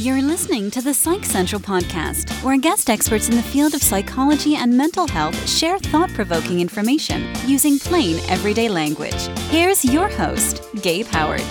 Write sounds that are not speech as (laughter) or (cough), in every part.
You're listening to the Psych Central podcast, where guest experts in the field of psychology and mental health share thought provoking information using plain, everyday language. Here's your host, Gabe Howard.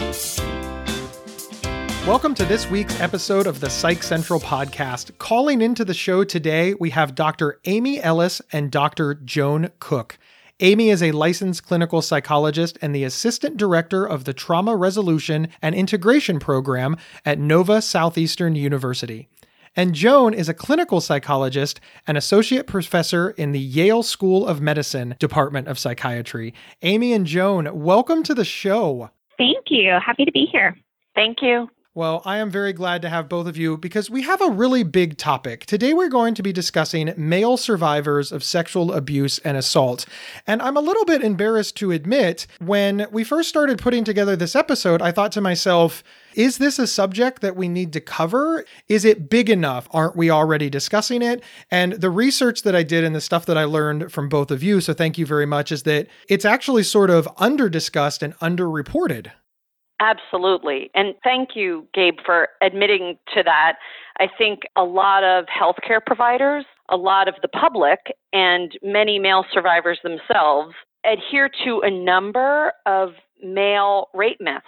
Welcome to this week's episode of the Psych Central podcast. Calling into the show today, we have Dr. Amy Ellis and Dr. Joan Cook. Amy is a licensed clinical psychologist and the assistant director of the Trauma Resolution and Integration Program at Nova Southeastern University. And Joan is a clinical psychologist and associate professor in the Yale School of Medicine Department of Psychiatry. Amy and Joan, welcome to the show. Thank you. Happy to be here. Thank you. Well, I am very glad to have both of you because we have a really big topic. Today, we're going to be discussing male survivors of sexual abuse and assault. And I'm a little bit embarrassed to admit, when we first started putting together this episode, I thought to myself, is this a subject that we need to cover? Is it big enough? Aren't we already discussing it? And the research that I did and the stuff that I learned from both of you, so thank you very much, is that it's actually sort of under discussed and underreported. Absolutely. And thank you, Gabe, for admitting to that. I think a lot of healthcare providers, a lot of the public, and many male survivors themselves adhere to a number of male rape myths.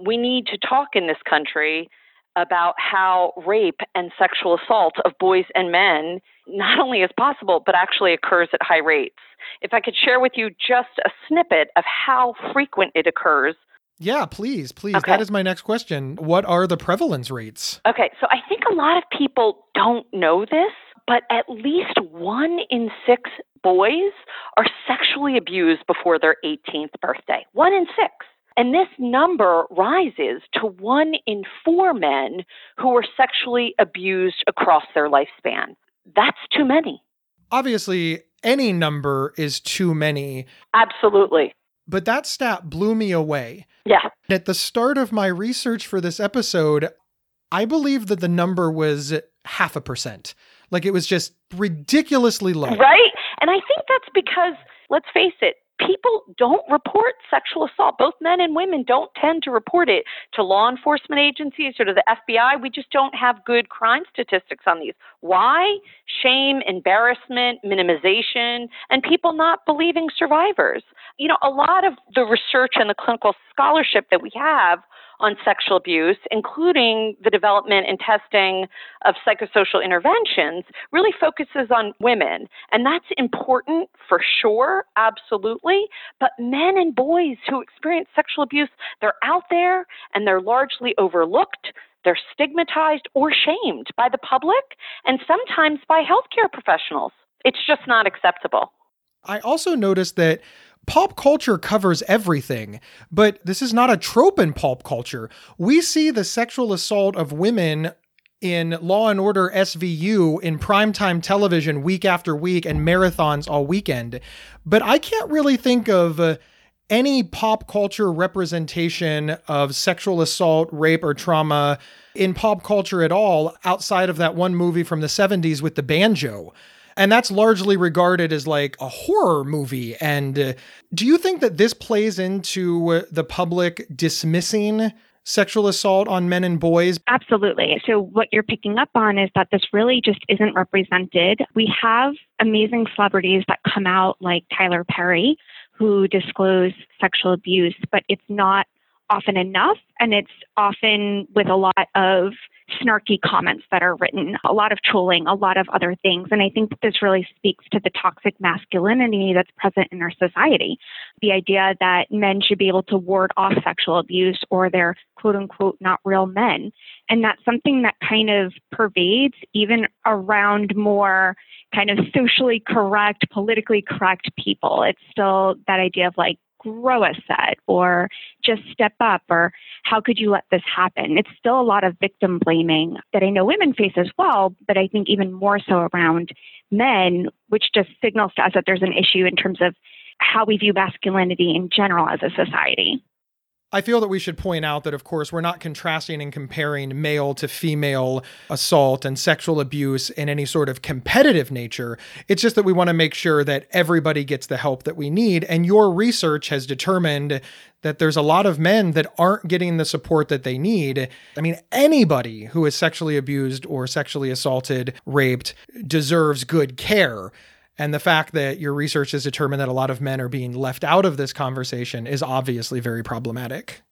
We need to talk in this country about how rape and sexual assault of boys and men not only is possible, but actually occurs at high rates. If I could share with you just a snippet of how frequent it occurs yeah, please, please. Okay. That is my next question. What are the prevalence rates? Okay, so I think a lot of people don't know this, but at least one in six boys are sexually abused before their 18th birthday. One in six. And this number rises to one in four men who were sexually abused across their lifespan. That's too many. Obviously, any number is too many. Absolutely. But that stat blew me away. Yeah. At the start of my research for this episode, I believe that the number was half a percent. Like it was just ridiculously low. Right? And I think that's because, let's face it, people don't report sexual assault. Both men and women don't tend to report it to law enforcement agencies or to the FBI. We just don't have good crime statistics on these. Why? Shame, embarrassment, minimization, and people not believing survivors. You know, a lot of the research and the clinical scholarship that we have on sexual abuse, including the development and testing of psychosocial interventions, really focuses on women. And that's important for sure, absolutely. But men and boys who experience sexual abuse, they're out there and they're largely overlooked. They're stigmatized or shamed by the public and sometimes by healthcare professionals. It's just not acceptable. I also noticed that pop culture covers everything, but this is not a trope in pop culture. We see the sexual assault of women in Law and Order SVU in primetime television week after week and marathons all weekend. But I can't really think of uh, any pop culture representation of sexual assault, rape, or trauma in pop culture at all outside of that one movie from the 70s with the banjo. And that's largely regarded as like a horror movie. And uh, do you think that this plays into uh, the public dismissing sexual assault on men and boys? Absolutely. So, what you're picking up on is that this really just isn't represented. We have amazing celebrities that come out, like Tyler Perry, who disclose sexual abuse, but it's not often enough. And it's often with a lot of snarky comments that are written, a lot of trolling, a lot of other things. And I think this really speaks to the toxic masculinity that's present in our society. The idea that men should be able to ward off sexual abuse or they're quote unquote not real men. And that's something that kind of pervades even around more kind of socially correct, politically correct people. It's still that idea of like grow a set or just step up or how could you let this happen? It's still a lot of victim blaming that I know women face as well, but I think even more so around men, which just signals to us that there's an issue in terms of how we view masculinity in general as a society. I feel that we should point out that, of course, we're not contrasting and comparing male to female assault and sexual abuse in any sort of competitive nature. It's just that we want to make sure that everybody gets the help that we need. And your research has determined that there's a lot of men that aren't getting the support that they need. I mean, anybody who is sexually abused or sexually assaulted, raped, deserves good care. And the fact that your research has determined that a lot of men are being left out of this conversation is obviously very problematic.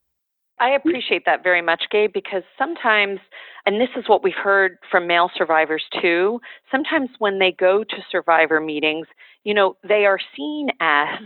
I appreciate that very much, Gabe, because sometimes, and this is what we've heard from male survivors too, sometimes when they go to survivor meetings, you know, they are seen as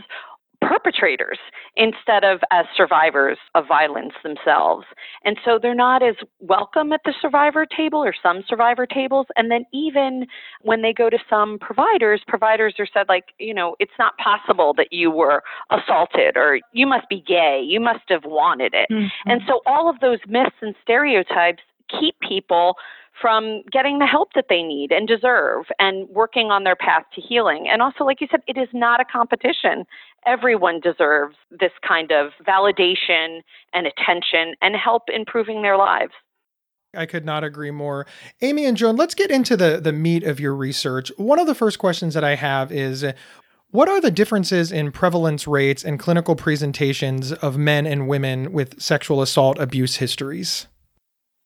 perpetrators instead of as survivors of violence themselves. And so they're not as welcome at the survivor table or some survivor tables. And then even when they go to some providers, providers are said, like, you know, it's not possible that you were assaulted or you must be gay, you must have wanted it. Mm-hmm. And so all of those myths and stereotypes keep people from getting the help that they need and deserve and working on their path to healing. And also, like you said, it is not a competition. Everyone deserves this kind of validation and attention and help improving their lives. I could not agree more. Amy and Joan, let's get into the, the meat of your research. One of the first questions that I have is what are the differences in prevalence rates and clinical presentations of men and women with sexual assault abuse histories?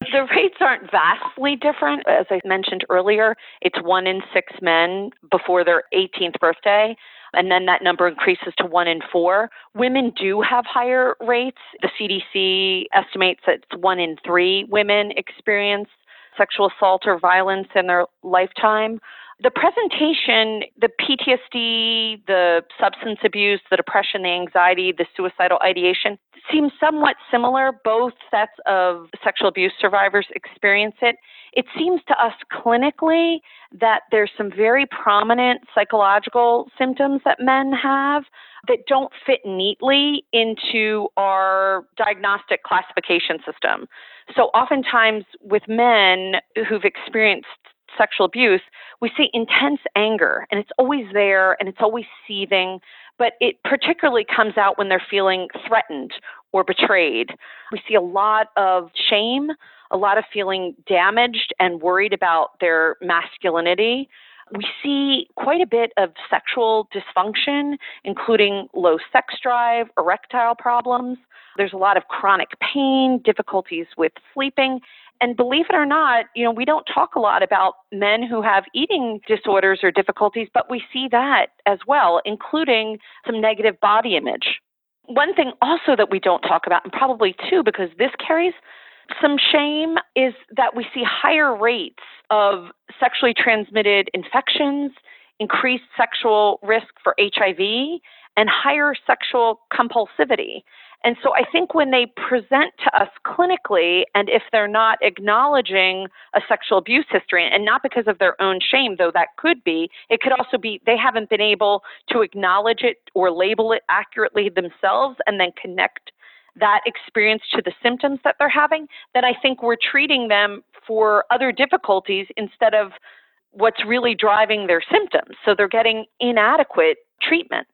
The rates aren't vastly different. As I mentioned earlier, it's one in six men before their 18th birthday, and then that number increases to one in four. Women do have higher rates. The CDC estimates that one in three women experience sexual assault or violence in their lifetime. The presentation, the PTSD, the substance abuse, the depression, the anxiety, the suicidal ideation seems somewhat similar. Both sets of sexual abuse survivors experience it. It seems to us clinically that there's some very prominent psychological symptoms that men have that don't fit neatly into our diagnostic classification system. So, oftentimes, with men who've experienced sexual abuse, we see intense anger, and it's always there and it's always seething, but it particularly comes out when they're feeling threatened or betrayed. We see a lot of shame, a lot of feeling damaged and worried about their masculinity. We see quite a bit of sexual dysfunction, including low sex drive, erectile problems. There's a lot of chronic pain, difficulties with sleeping, and believe it or not, you know, we don't talk a lot about men who have eating disorders or difficulties, but we see that as well, including some negative body image. One thing also that we don't talk about, and probably too, because this carries some shame, is that we see higher rates of sexually transmitted infections, increased sexual risk for HIV, and higher sexual compulsivity. And so I think when they present to us clinically, and if they're not acknowledging a sexual abuse history, and not because of their own shame, though that could be, it could also be they haven't been able to acknowledge it or label it accurately themselves and then connect that experience to the symptoms that they're having, then I think we're treating them for other difficulties instead of what's really driving their symptoms. So they're getting inadequate treatment.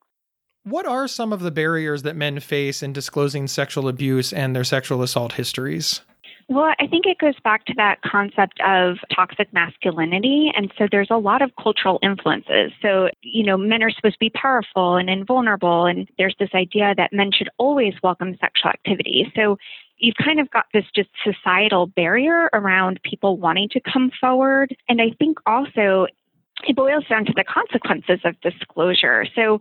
What are some of the barriers that men face in disclosing sexual abuse and their sexual assault histories? Well, I think it goes back to that concept of toxic masculinity. And so there's a lot of cultural influences. So, you know, men are supposed to be powerful and invulnerable. And there's this idea that men should always welcome sexual activity. So you've kind of got this just societal barrier around people wanting to come forward. And I think also it boils down to the consequences of disclosure. So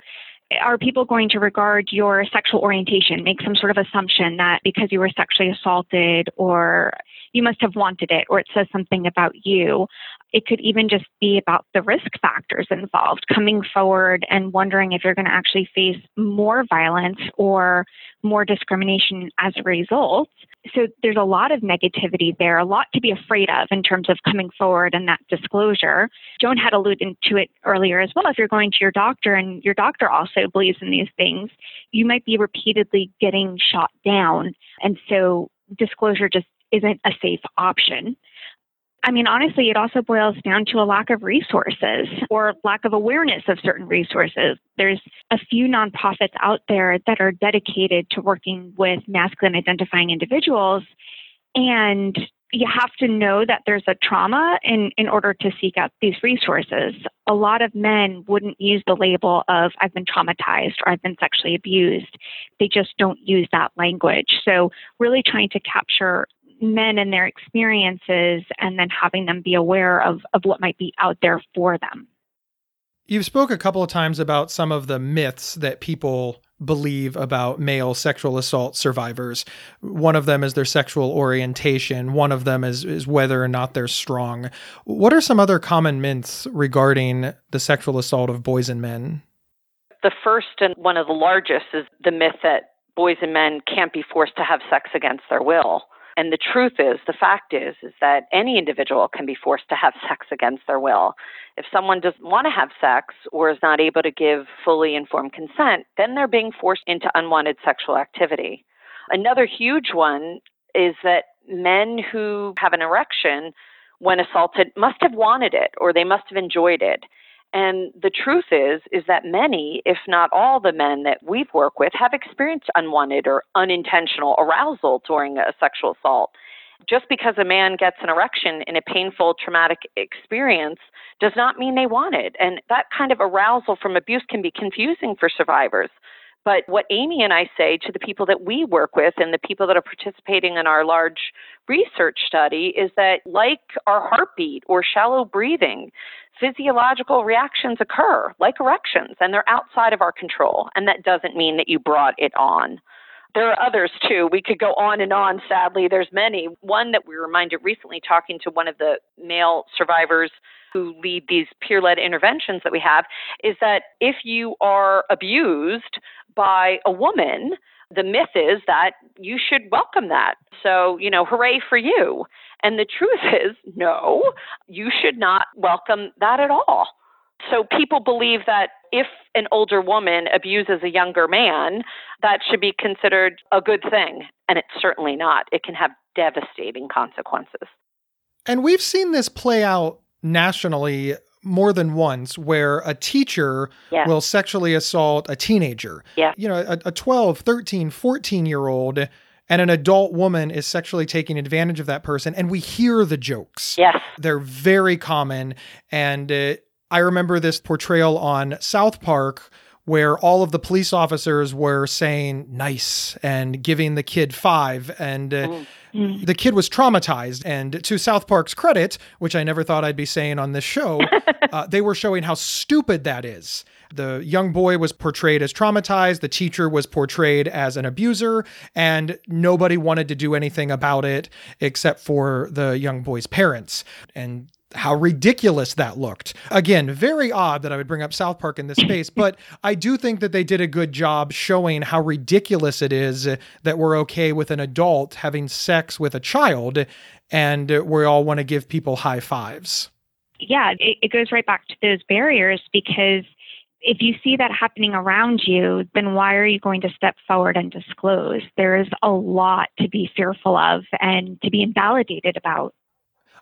are people going to regard your sexual orientation, make some sort of assumption that because you were sexually assaulted or you must have wanted it or it says something about you? It could even just be about the risk factors involved, coming forward and wondering if you're going to actually face more violence or more discrimination as a result. So there's a lot of negativity there, a lot to be afraid of in terms of coming forward and that disclosure. Joan had alluded to it earlier as well. If you're going to your doctor and your doctor also believes in these things, you might be repeatedly getting shot down. And so disclosure just isn't a safe option. I mean, honestly, it also boils down to a lack of resources or lack of awareness of certain resources. There's a few nonprofits out there that are dedicated to working with masculine identifying individuals. And you have to know that there's a trauma in, in order to seek out these resources. A lot of men wouldn't use the label of I've been traumatized or I've been sexually abused. They just don't use that language. So really trying to capture men and their experiences and then having them be aware of, of what might be out there for them. You've spoke a couple of times about some of the myths that people believe about male sexual assault survivors. One of them is their sexual orientation, one of them is, is whether or not they're strong. What are some other common myths regarding the sexual assault of boys and men? The first and one of the largest is the myth that boys and men can't be forced to have sex against their will. And the truth is, the fact is, is that any individual can be forced to have sex against their will. If someone doesn't want to have sex or is not able to give fully informed consent, then they're being forced into unwanted sexual activity. Another huge one is that men who have an erection when assaulted must have wanted it or they must have enjoyed it. And the truth is, is that many, if not all the men that we've worked with have experienced unwanted or unintentional arousal during a sexual assault. Just because a man gets an erection in a painful, traumatic experience does not mean they want it. And that kind of arousal from abuse can be confusing for survivors. But what Amy and I say to the people that we work with and the people that are participating in our large research study is that, like our heartbeat or shallow breathing, physiological reactions occur, like erections, and they're outside of our control. And that doesn't mean that you brought it on. There are others too. We could go on and on, sadly. There's many. One that we reminded recently talking to one of the male survivors who lead these peer led interventions that we have is that if you are abused by a woman, the myth is that you should welcome that. So, you know, hooray for you. And the truth (laughs) is, no, you should not welcome that at all. So people believe that if an older woman abuses a younger man, that should be considered a good thing. And it's certainly not. It can have devastating consequences. And we've seen this play out nationally more than once where a teacher yeah. will sexually assault a teenager. Yeah. You know, a, a 12, 13, 14 year old and an adult woman is sexually taking advantage of that person and we hear the jokes. Yes. They're very common and uh, I remember this portrayal on South Park where all of the police officers were saying nice and giving the kid 5 and uh, Mm. The kid was traumatized. And to South Park's credit, which I never thought I'd be saying on this show, (laughs) uh, they were showing how stupid that is. The young boy was portrayed as traumatized, the teacher was portrayed as an abuser, and nobody wanted to do anything about it except for the young boy's parents. And how ridiculous that looked. Again, very odd that I would bring up South Park in this space, but I do think that they did a good job showing how ridiculous it is that we're okay with an adult having sex with a child and we all want to give people high fives. Yeah, it, it goes right back to those barriers because if you see that happening around you, then why are you going to step forward and disclose? There is a lot to be fearful of and to be invalidated about.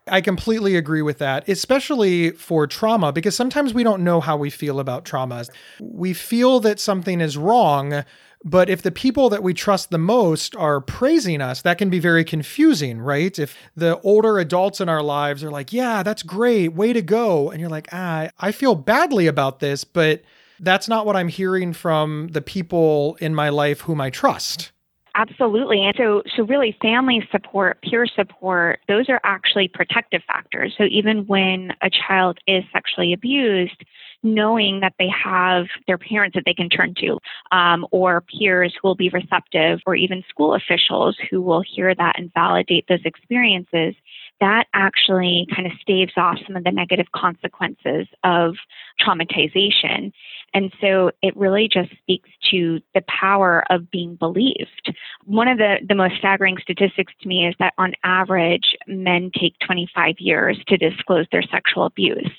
I completely agree with that, especially for trauma, because sometimes we don't know how we feel about traumas. We feel that something is wrong, but if the people that we trust the most are praising us, that can be very confusing, right? If the older adults in our lives are like, yeah, that's great, way to go. And you're like, ah, I feel badly about this, but that's not what I'm hearing from the people in my life whom I trust. Absolutely. And so, so really family support, peer support, those are actually protective factors. So even when a child is sexually abused, knowing that they have their parents that they can turn to, um, or peers who will be receptive, or even school officials who will hear that and validate those experiences, that actually kind of staves off some of the negative consequences of traumatization. And so it really just speaks to the power of being believed. One of the, the most staggering statistics to me is that on average, men take 25 years to disclose their sexual abuse.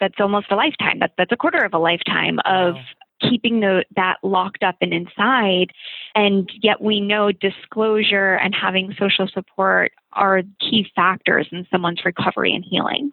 That's almost a lifetime. That, that's a quarter of a lifetime of, wow. Keeping the, that locked up and inside. And yet we know disclosure and having social support are key factors in someone's recovery and healing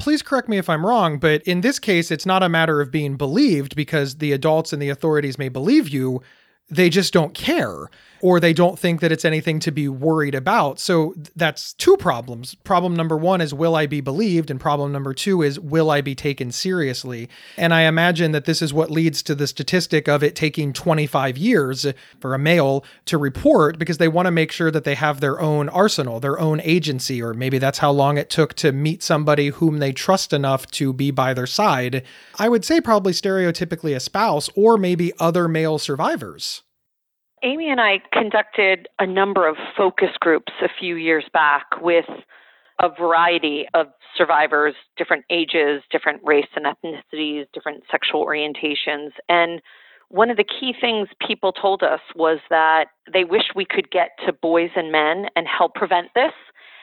please correct me if I'm wrong, but in this case, it's not a matter of being believed because the adults and the authorities may believe you they just don't care or they don't think that it's anything to be worried about. So that's two problems. Problem number one is will I be believed? And problem number two is will I be taken seriously? And I imagine that this is what leads to the statistic of it taking 25 years for a male to report because they want to make sure that they have their own arsenal, their own agency, or maybe that's how long it took to meet somebody whom they trust enough to be by their side. I would say probably stereotypically a spouse or maybe other male survivors. Amy and I conducted a number of focus groups a few years back with a variety of survivors, different ages, different race and ethnicities, different sexual orientations. And one of the key things people told us was that they wished we could get to boys and men and help prevent this.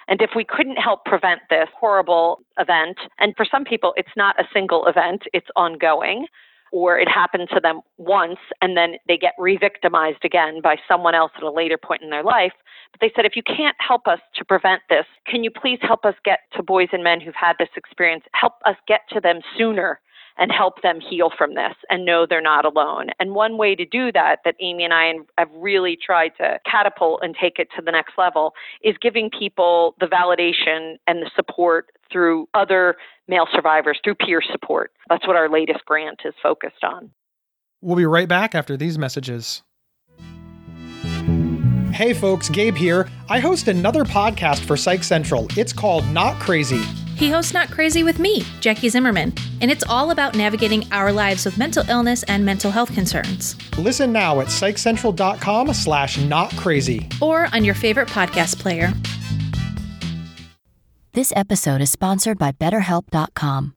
And if we couldn't help prevent this horrible event, and for some people, it's not a single event, it's ongoing or it happened to them once and then they get re-victimized again by someone else at a later point in their life. But they said, if you can't help us to prevent this, can you please help us get to boys and men who've had this experience? Help us get to them sooner and help them heal from this and know they're not alone. And one way to do that, that Amy and I have really tried to catapult and take it to the next level, is giving people the validation and the support through other male survivors, through peer support. That's what our latest grant is focused on. We'll be right back after these messages. Hey folks, Gabe here. I host another podcast for Psych Central. It's called Not Crazy. He hosts Not Crazy with me, Jackie Zimmerman, and it's all about navigating our lives with mental illness and mental health concerns. Listen now at psychcentral.com slash not crazy. Or on your favorite podcast player. This episode is sponsored by BetterHelp.com.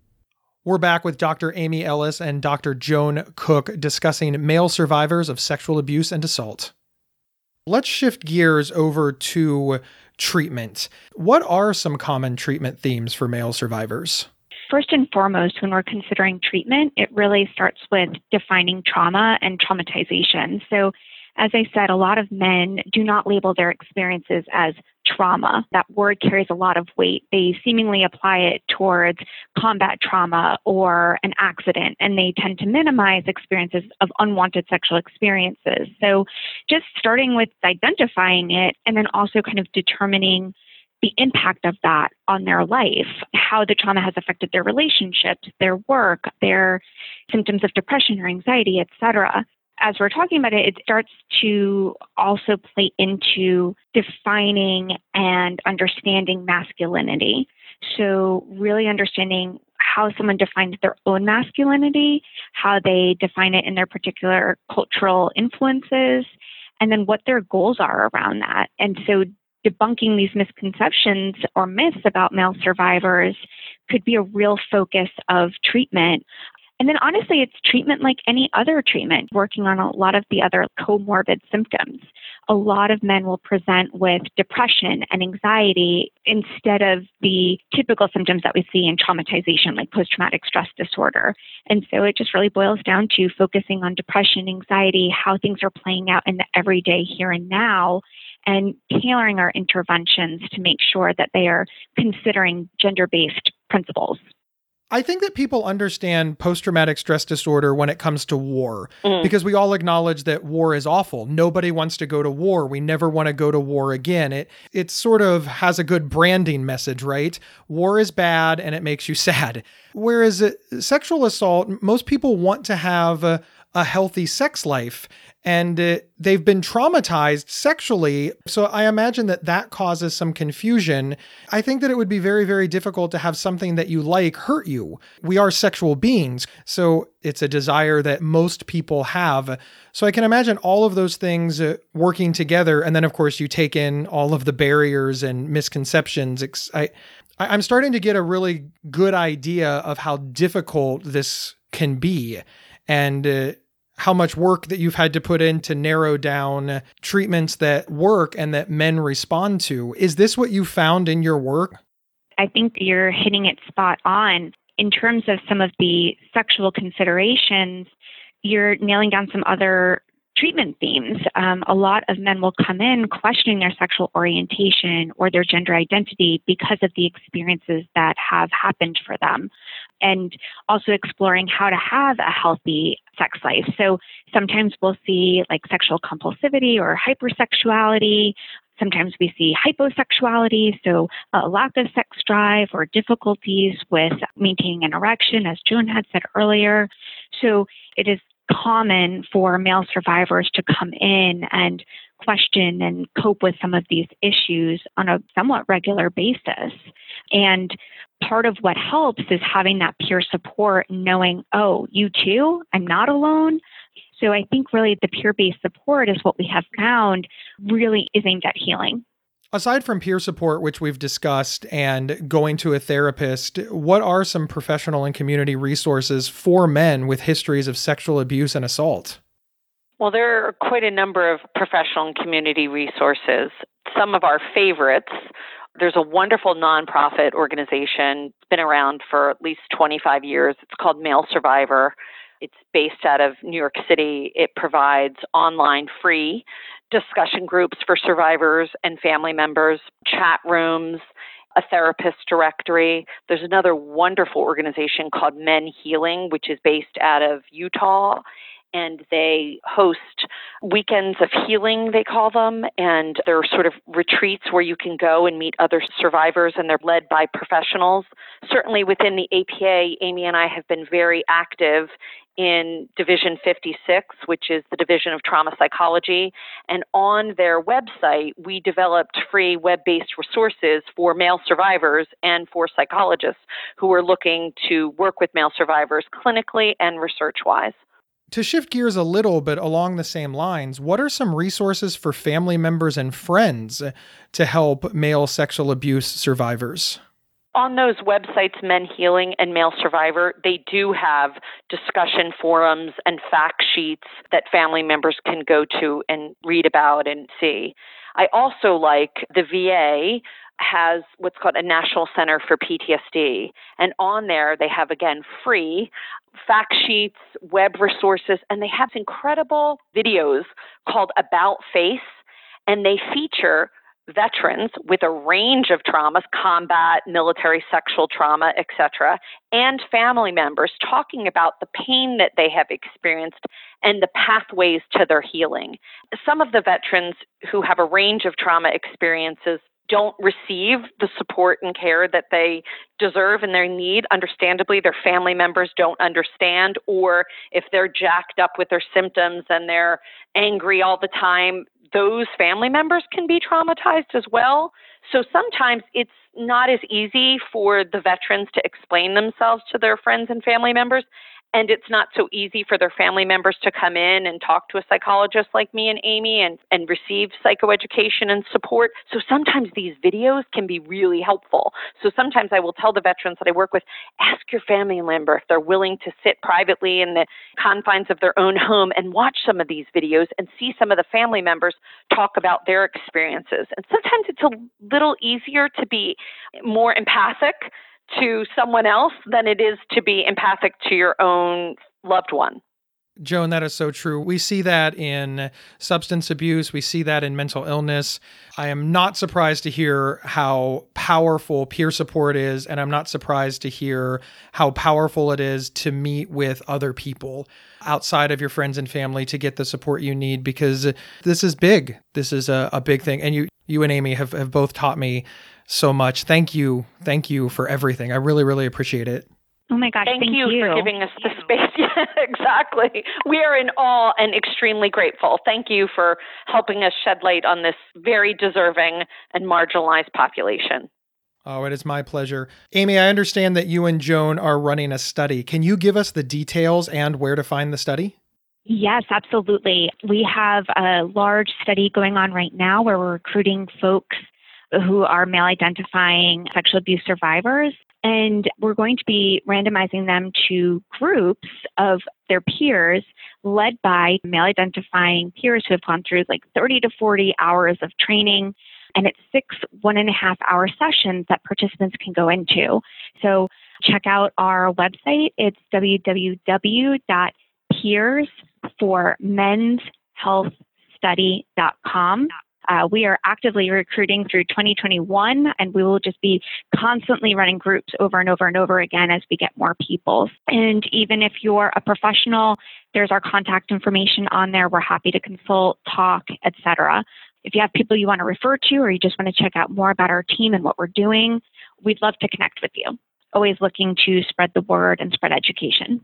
We're back with Dr. Amy Ellis and Dr. Joan Cook discussing male survivors of sexual abuse and assault. Let's shift gears over to treatment. What are some common treatment themes for male survivors? First and foremost, when we're considering treatment, it really starts with defining trauma and traumatization. So, as I said, a lot of men do not label their experiences as trauma. That word carries a lot of weight. They seemingly apply it towards combat trauma or an accident, and they tend to minimize experiences of unwanted sexual experiences. So, just starting with identifying it and then also kind of determining the impact of that on their life, how the trauma has affected their relationships, their work, their symptoms of depression or anxiety, etc as we're talking about it, it starts to also play into defining and understanding masculinity. So, really understanding how someone defines their own masculinity, how they define it in their particular cultural influences, and then what their goals are around that. And so, debunking these misconceptions or myths about male survivors could be a real focus of treatment and then honestly, it's treatment like any other treatment, working on a lot of the other comorbid symptoms. A lot of men will present with depression and anxiety instead of the typical symptoms that we see in traumatization, like post traumatic stress disorder. And so it just really boils down to focusing on depression, anxiety, how things are playing out in the everyday here and now, and tailoring our interventions to make sure that they are considering gender based principles. I think that people understand post traumatic stress disorder when it comes to war mm. because we all acknowledge that war is awful. Nobody wants to go to war. We never want to go to war again. It it sort of has a good branding message, right? War is bad and it makes you (laughs) sad. Whereas uh, sexual assault, most people want to have a, a healthy sex life and uh, they've been traumatized sexually. So I imagine that that causes some confusion. I think that it would be very, very difficult to have something that you like hurt you. We are sexual beings. So it's a desire that most people have. So I can imagine all of those things uh, working together. And then, of course, you take in all of the barriers and misconceptions. I, I'm starting to get a really good idea of how difficult this can be. And uh, how much work that you've had to put in to narrow down treatments that work and that men respond to. Is this what you found in your work? I think you're hitting it spot on. In terms of some of the sexual considerations, you're nailing down some other treatment themes. Um, a lot of men will come in questioning their sexual orientation or their gender identity because of the experiences that have happened for them, and also exploring how to have a healthy sex life. So sometimes we'll see like sexual compulsivity or hypersexuality. Sometimes we see hyposexuality, so a lack of sex drive or difficulties with maintaining an erection, as Joan had said earlier. So it is common for male survivors to come in and question and cope with some of these issues on a somewhat regular basis. And part of what helps is having that peer support, knowing, oh, you too, I'm not alone. So I think really the peer based support is what we have found really is aimed at healing. Aside from peer support, which we've discussed, and going to a therapist, what are some professional and community resources for men with histories of sexual abuse and assault? Well, there are quite a number of professional and community resources. Some of our favorites there's a wonderful nonprofit organization, it's been around for at least 25 years. It's called Male Survivor. It's based out of New York City. It provides online free discussion groups for survivors and family members, chat rooms, a therapist directory. There's another wonderful organization called Men Healing, which is based out of Utah. And they host weekends of healing, they call them. And they're sort of retreats where you can go and meet other survivors, and they're led by professionals. Certainly within the APA, Amy and I have been very active in Division 56, which is the Division of Trauma Psychology. And on their website, we developed free web based resources for male survivors and for psychologists who are looking to work with male survivors clinically and research wise. To shift gears a little but along the same lines, what are some resources for family members and friends to help male sexual abuse survivors? on those websites, Men Healing and Male Survivor, they do have discussion forums and fact sheets that family members can go to and read about and see. I also like the VA has what's called a National Center for PTSD. And on there, they have, again, free fact sheets, web resources, and they have incredible videos called About Face. And they feature veterans with a range of traumas combat military sexual trauma etc and family members talking about the pain that they have experienced and the pathways to their healing some of the veterans who have a range of trauma experiences don't receive the support and care that they deserve and they need. Understandably, their family members don't understand, or if they're jacked up with their symptoms and they're angry all the time, those family members can be traumatized as well. So sometimes it's not as easy for the veterans to explain themselves to their friends and family members and it's not so easy for their family members to come in and talk to a psychologist like me and Amy and, and receive psychoeducation and support. So sometimes these videos can be really helpful. So sometimes I will tell the veterans that I work with, ask your family member if they're willing to sit privately in the confines of their own home and watch some of these videos and see some of the family members talk about their experiences. And sometimes it's a little easier to be more empathic to someone else than it is to be empathic to your own loved one. Joan, that is so true. We see that in substance abuse. We see that in mental illness. I am not surprised to hear how powerful peer support is, and I'm not surprised to hear how powerful it is to meet with other people outside of your friends and family to get the support you need because this is big. This is a, a big thing. And you, you and Amy have, have both taught me so much. Thank you. Thank you for everything. I really, really appreciate it. Oh my gosh, Thank, thank you, you. for giving us the space. (laughs) Yeah, exactly. We are in awe and extremely grateful. Thank you for helping us shed light on this very deserving and marginalized population. Oh, it is my pleasure. Amy, I understand that you and Joan are running a study. Can you give us the details and where to find the study? Yes, absolutely. We have a large study going on right now where we're recruiting folks who are male identifying sexual abuse survivors. And we're going to be randomizing them to groups of their peers led by male identifying peers who have gone through like 30 to 40 hours of training. And it's six one and a half hour sessions that participants can go into. So check out our website. It's www.peersformenshealthstudy.com. Uh, we are actively recruiting through 2021, and we will just be constantly running groups over and over and over again as we get more people. And even if you're a professional, there's our contact information on there. We're happy to consult, talk, etc. If you have people you want to refer to, or you just want to check out more about our team and what we're doing, we'd love to connect with you. Always looking to spread the word and spread education.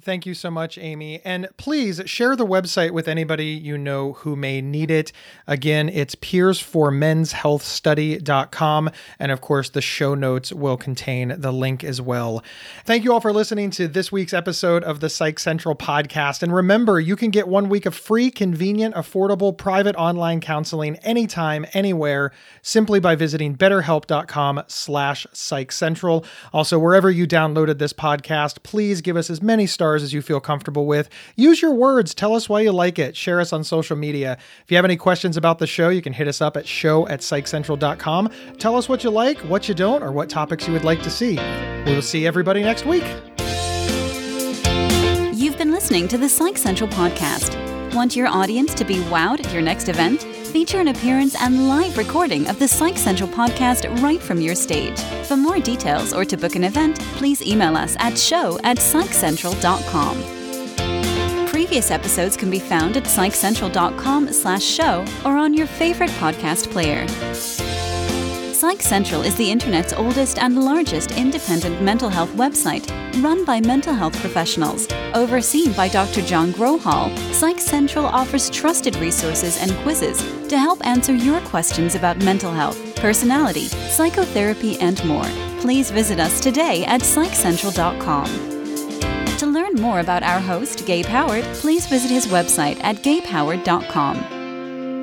Thank you so much, Amy. And please share the website with anybody you know who may need it. Again, it's peersformenshealthstudy.com. And of course, the show notes will contain the link as well. Thank you all for listening to this week's episode of the Psych Central podcast. And remember, you can get one week of free, convenient, affordable private online counseling anytime, anywhere, simply by visiting betterhelp.com slash psychcentral. Also, wherever you downloaded this podcast, please give us as many stars as you feel comfortable with. Use your words. Tell us why you like it. Share us on social media. If you have any questions about the show, you can hit us up at show at psychcentral.com. Tell us what you like, what you don't, or what topics you would like to see. We will see everybody next week. You've been listening to the Psych Central podcast. Want your audience to be wowed at your next event? Feature an appearance and live recording of the Psych Central podcast right from your stage. For more details or to book an event, please email us at show at psychcentral.com. Previous episodes can be found at psychcentral.com slash show or on your favorite podcast player. Psych Central is the internet's oldest and largest independent mental health website, run by mental health professionals. Overseen by Dr. John Grohol, Psych Central offers trusted resources and quizzes to help answer your questions about mental health, personality, psychotherapy, and more. Please visit us today at psychcentral.com. To learn more about our host, Gabe Howard, please visit his website at gabehoward.com.